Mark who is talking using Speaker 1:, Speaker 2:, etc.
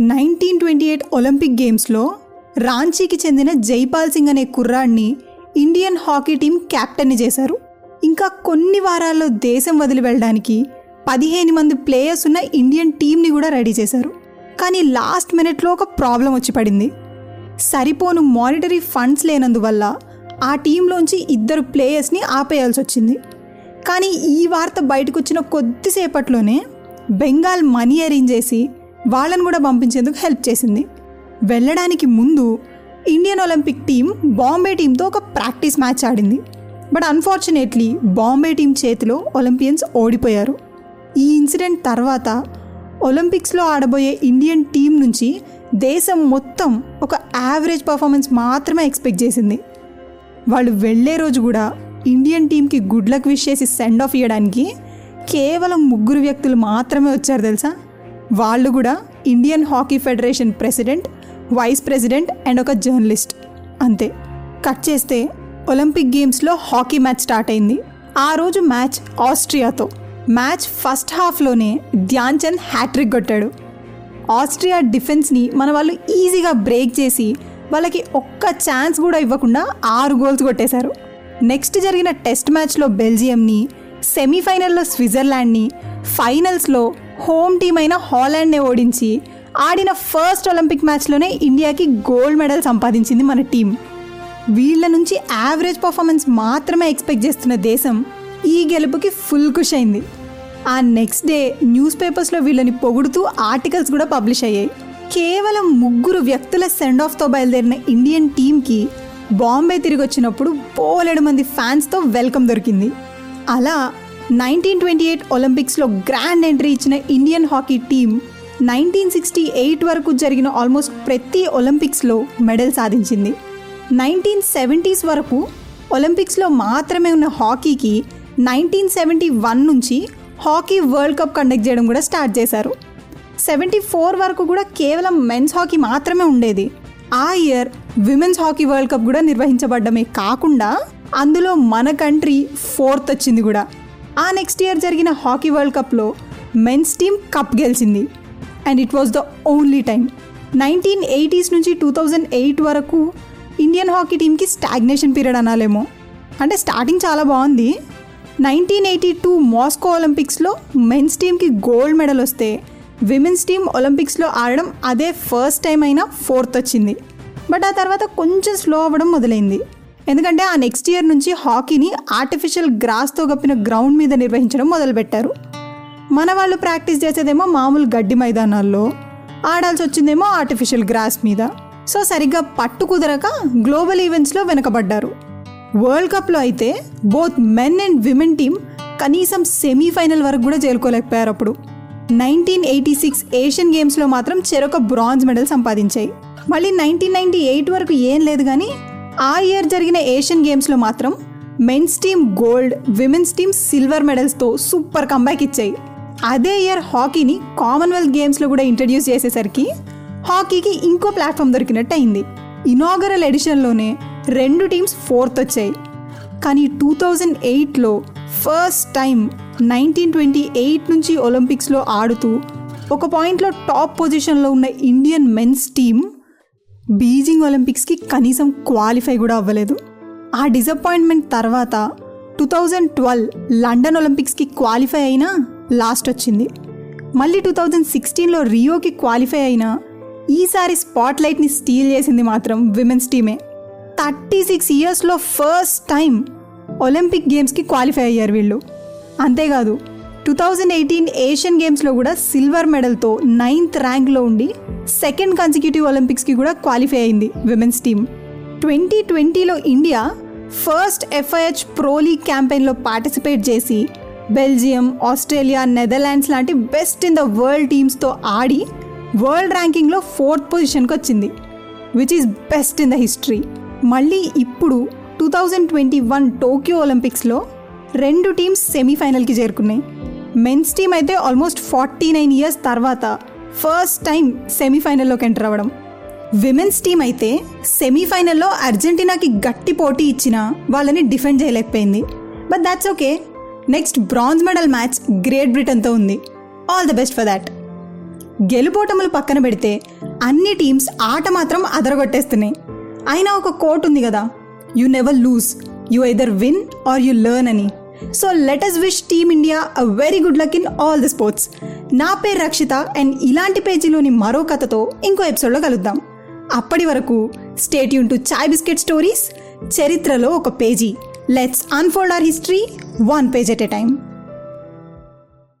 Speaker 1: Nineteen twenty eight Olympic గేమ్స్లో రాంచీకి చెందిన జైపాల్ సింగ్ అనే కుర్రాడిని ఇండియన్ హాకీ టీం క్యాప్టెన్ని చేశారు. ఇంకా కొన్ని వారాల్లో దేశం వదిలి వెళ్ళడానికి పదిహేను మంది ప్లేయర్స్ ఉన్న ఇండియన్ టీంని కూడా రెడీ చేశారు. కానీ లాస్ట్ మినిట్లో ఒక ప్రాబ్లం వచ్చి పడింది. సరిపోను మానిటరీ ఫండ్స్ లేనందువల్ల ఆ టీంలోంచి ఇద్దరు ప్లేయర్స్ని ఆపేయాల్సి వచ్చింది. కానీ ఈ వార్త బయటకు వచ్చిన కొద్దిసేపట్లోనే బెంగాల్ మనీ అరేంజ్ చేసి వాళ్ళను కూడా పంపించేందుకు హెల్ప్ చేసింది. వెళ్ళడానికి ముందు ఇండియన్ ఒలింపిక్ టీం బాంబే టీంతో ఒక ప్రాక్టీస్ మ్యాచ్ ఆడింది. బట్ అన్ఫార్చునేట్లీ బాంబే టీం చేతిలో ఒలింపియన్స్ ఓడిపోయారు. ఈ ఇన్సిడెంట్ తర్వాత ఒలింపిక్స్లో ఆడబోయే ఇండియన్ టీం నుంచి దేశం మొత్తం ఒక యావరేజ్ పర్ఫార్మెన్స్ మాత్రమే ఎక్స్పెక్ట్ చేసింది. వాళ్ళు వెళ్ళే రోజు కూడా ఇండియన్ టీంకి గుడ్ లక్ విష్ చేసి సెండ్ ఆఫ్ ఇవ్వడానికి కేవలం ముగ్గురు వ్యక్తులు మాత్రమే వచ్చారు తెలుసా? వాళ్ళు కూడా Indian hockey federation president vice president and ఒక జర్నలిస్ట్ అంతే. కట్ చేస్తే ఒలింపిక్ గేమ్స్లో హాకీ మ్యాచ్ స్టార్ట్ అయింది. ఆ రోజు మ్యాచ్ ఆస్ట్రియాతో మ్యాచ్ ఫస్ట్ హాఫ్లోనే ధ్యాన్ చంద్ హ్యాట్రిక్ కొట్టాడు. ఆస్ట్రియా డిఫెన్స్ని మన వాళ్ళు ఈజీగా బ్రేక్ చేసి వాళ్ళకి ఒక్క ఛాన్స్ కూడా ఇవ్వకుండా ఆరు గోల్స్ కొట్టేశారు. నెక్స్ట్ జరిగిన టెస్ట్ మ్యాచ్లో బెల్జియంని సెమీఫైనల్లో స్విట్జర్లాండ్ని ఫైనల్స్లో హోమ్ టీం అయిన హాలాండ్ని ఓడించి ఆడిన ఫస్ట్ ఒలింపిక్ మ్యాచ్లోనే ఇండియాకి గోల్డ్ మెడల్ సంపాదించింది మన టీం వీళ్ళ నుంచి యావరేజ్ పర్ఫార్మెన్స్ మాత్రమే ఎక్స్పెక్ట్ చేస్తున్న దేశం ఈ గెలుపుకి ఫుల్ ఖుష్ అయింది. ఆ నెక్స్ట్ డే న్యూస్ పేపర్స్లో వీళ్ళని పొగుడుతూ ఆర్టికల్స్ కూడా పబ్లిష్ అయ్యాయి. కేవలం ముగ్గురు వ్యక్తుల సెండ్ ఆఫ్తో బయలుదేరిన ఇండియన్ టీంకి బాంబే తిరిగి వచ్చినప్పుడు పోలేడు మంది ఫ్యాన్స్తో వెల్కమ్ దొరికింది. అలా నైన్టీన్ ట్వంటీ ఎయిట్ ఒలింపిక్స్లో గ్రాండ్ ఎంట్రీ ఇచ్చిన Indian hockey team nineteen sixty eight వరకు జరిగిన ఆల్మోస్ట్ ప్రతి ఒలింపిక్స్లో మెడల్ సాధించింది. నైన్టీన్ సెవెంటీస్ వరకు ఒలింపిక్స్లో మాత్రమే ఉన్న హాకీకి నైన్టీన్ సెవెంటీ వన్ నుంచి హాకీ వరల్డ్ కప్ కండక్ట్ చేయడం కూడా స్టార్ట్ చేశారు. సెవెంటీ ఫోర్ వరకు కూడా కేవలం మెన్స్ హాకీ మాత్రమే ఉండేది. ఆ year women's hockey world cup కూడా నిర్వహించబడ్డమే కాకుండా అందులో మన కంట్రీ ఫోర్త్ వచ్చింది కూడా. ఆ నెక్స్ట్ ఇయర్ జరిగిన హాకీ వరల్డ్ కప్లో మెన్స్ టీం కప్ గెలిచింది. And it was the only time nineteen eighties నుంచి టూ థౌజండ్ ఎయిట్ వరకు ఇండియన్ హాకీ టీంకి స్టాగ్నేషన్ పీరియడ్ అనాలేమో. అంటే స్టార్టింగ్ చాలా బాగుంది. నైన్టీన్ ఎయిటీ టూ మాస్కో ఒలింపిక్స్లో మెన్స్ టీంకి గోల్డ్ మెడల్ వస్తే విమెన్స్ టీం ఒలింపిక్స్లో ఆడడం అదే ఫస్ట్ టైం అయినా ఫోర్త్ వచ్చింది. బట్ ఆ తర్వాత కొంచెం స్లో అవ్వడం మొదలైంది. ఎందుకంటే ఆ నెక్స్ట్ ఇయర్ నుంచి హాకీని ఆర్టిఫిషియల్ గ్రాస్తో కప్పిన గ్రౌండ్ మీద నిర్వహించడం మొదలుపెట్టారు. మన వాళ్ళు ప్రాక్టీస్ చేసేదేమో మామూలు గడ్డి మైదానాల్లో ఆడాల్సి వచ్చిందేమో ఆర్టిఫిషియల్ గ్రాస్ మీద. సో సరిగ్గా పట్టు కుదరక గ్లోబల్ ఈవెంట్స్లో వెనకబడ్డారు. వరల్డ్ కప్లో అయితే both men and women team కనీసం సెమీఫైనల్ వరకు కూడా చేరుకోలేకపోయారు అప్పుడు. నైన్టీన్ ఎయిటీ సిక్స్ ఏషియన్ గేమ్స్లో మాత్రం చెరొక బ్రాంజ్ మెడల్ సంపాదించాయి. మళ్ళీ నైన్టీన్ నైన్టీ ఎయిట్ వరకు ఏం లేదు కానీ ఆ ఇయర్ జరిగిన ఏషియన్ గేమ్స్లో మాత్రం men's team gold women's team silver మెడల్స్తో super comeback ఇచ్చాయి. అదే ఇయర్ హాకీని కామన్వెల్త్ గేమ్స్లో కూడా ఇంట్రడ్యూస్ చేసేసరికి హాకీకి ఇంకో ప్లాట్ఫామ్ దొరికినట్టు అయింది. ఇనాగరల్ ఎడిషన్లోనే రెండు టీమ్స్ ఫోర్త్ వచ్చాయి. కానీ టూ థౌజండ్ ఎయిట్లో first time nineteen twenty eight నుంచి ఒలింపిక్స్లో ఆడుతూ ఒక పాయింట్లో టాప్ పొజిషన్లో ఉన్న ఇండియన్ మెన్స్ టీమ్ బీజింగ్ ఒలింపిక్స్కి కనీసం క్వాలిఫై కూడా అవ్వలేదు. ఆ డిసప్పాయింట్మెంట్ తర్వాత టూ థౌజండ్ ట్వెల్వ్ లండన్ ఒలింపిక్స్కి క్వాలిఫై అయినా లాస్ట్ వచ్చింది. మళ్ళీ టూ థౌజండ్ సిక్స్టీన్లో రియోకి క్వాలిఫై అయినా ఈసారి స్పాట్ లైట్ని స్టీల్ చేసింది మాత్రం విమెన్స్ టీమే. థర్టీ సిక్స్ ఇయర్స్లో ఫస్ట్ టైం ఒలింపిక్ గేమ్స్కి క్వాలిఫై అయ్యారు వీళ్ళు. అంతేకాదు టూ థౌజండ్ ఎయిటీన్ ఏషియన్ గేమ్స్లో కూడా సిల్వర్ మెడల్తో నైన్త్ ర్యాంక్లో ఉండి సెకండ్ కన్సిక్యూటివ్ ఒలింపిక్స్కి కూడా క్వాలిఫై అయింది విమెన్స్ టీమ్ ట్వంటీ ట్వంటీలో India first FIH pro league క్యాంపెయిన్లో participate చేసి బెల్జియం ఆస్ట్రేలియా నెదర్లాండ్స్ లాంటి బెస్ట్ ఇన్ ద వరల్డ్ టీమ్స్తో ఆడి వరల్డ్ ర్యాంకింగ్లో ఫోర్త్ పొజిషన్కి వచ్చింది which is best in the history మళ్ళీ ఇప్పుడు two thousand twenty one Tokyo ఒలింపిక్స్లో రెండు టీమ్స్ సెమీఫైనల్కి చేరుకున్నాయి. మెన్స్ టీమ్ అయితే ఆల్మోస్ట్ ఫార్టీ నైన్ ఇయర్స్ తర్వాత ఫస్ట్ టైం సెమీఫైనల్లోకి ఎంటర్ అవ్వడం. విమెన్స్ టీం అయితే సెమీఫైనల్లో అర్జెంటీనాకి గట్టి పోటీ ఇచ్చిన వాళ్ళని డిఫెండ్ చేయలేకపోయింది. But that's okay next bronze medal match great బ్రిటన్తో ఉంది. All the best for that గెలుపోటములు పక్కన పెడితే అన్ని టీమ్స్ ఆట మాత్రం అదరగొట్టేస్తున్నాయి. అయినా ఒక కోట్ ఉంది కదా. You never lose you either win or you learn అని. So let us wish team India a very good luck in all the sports నా పేరు రక్షిత అండ్ ఇలాంటి పేజీలోని మరో కథతో ఇంకో ఎపిసోడ్లో కలుద్దాం. అప్పటి వరకు state Yoon to chai biscuit stories చరిత్రలో ఒక page. Let's unfold our history one page at a time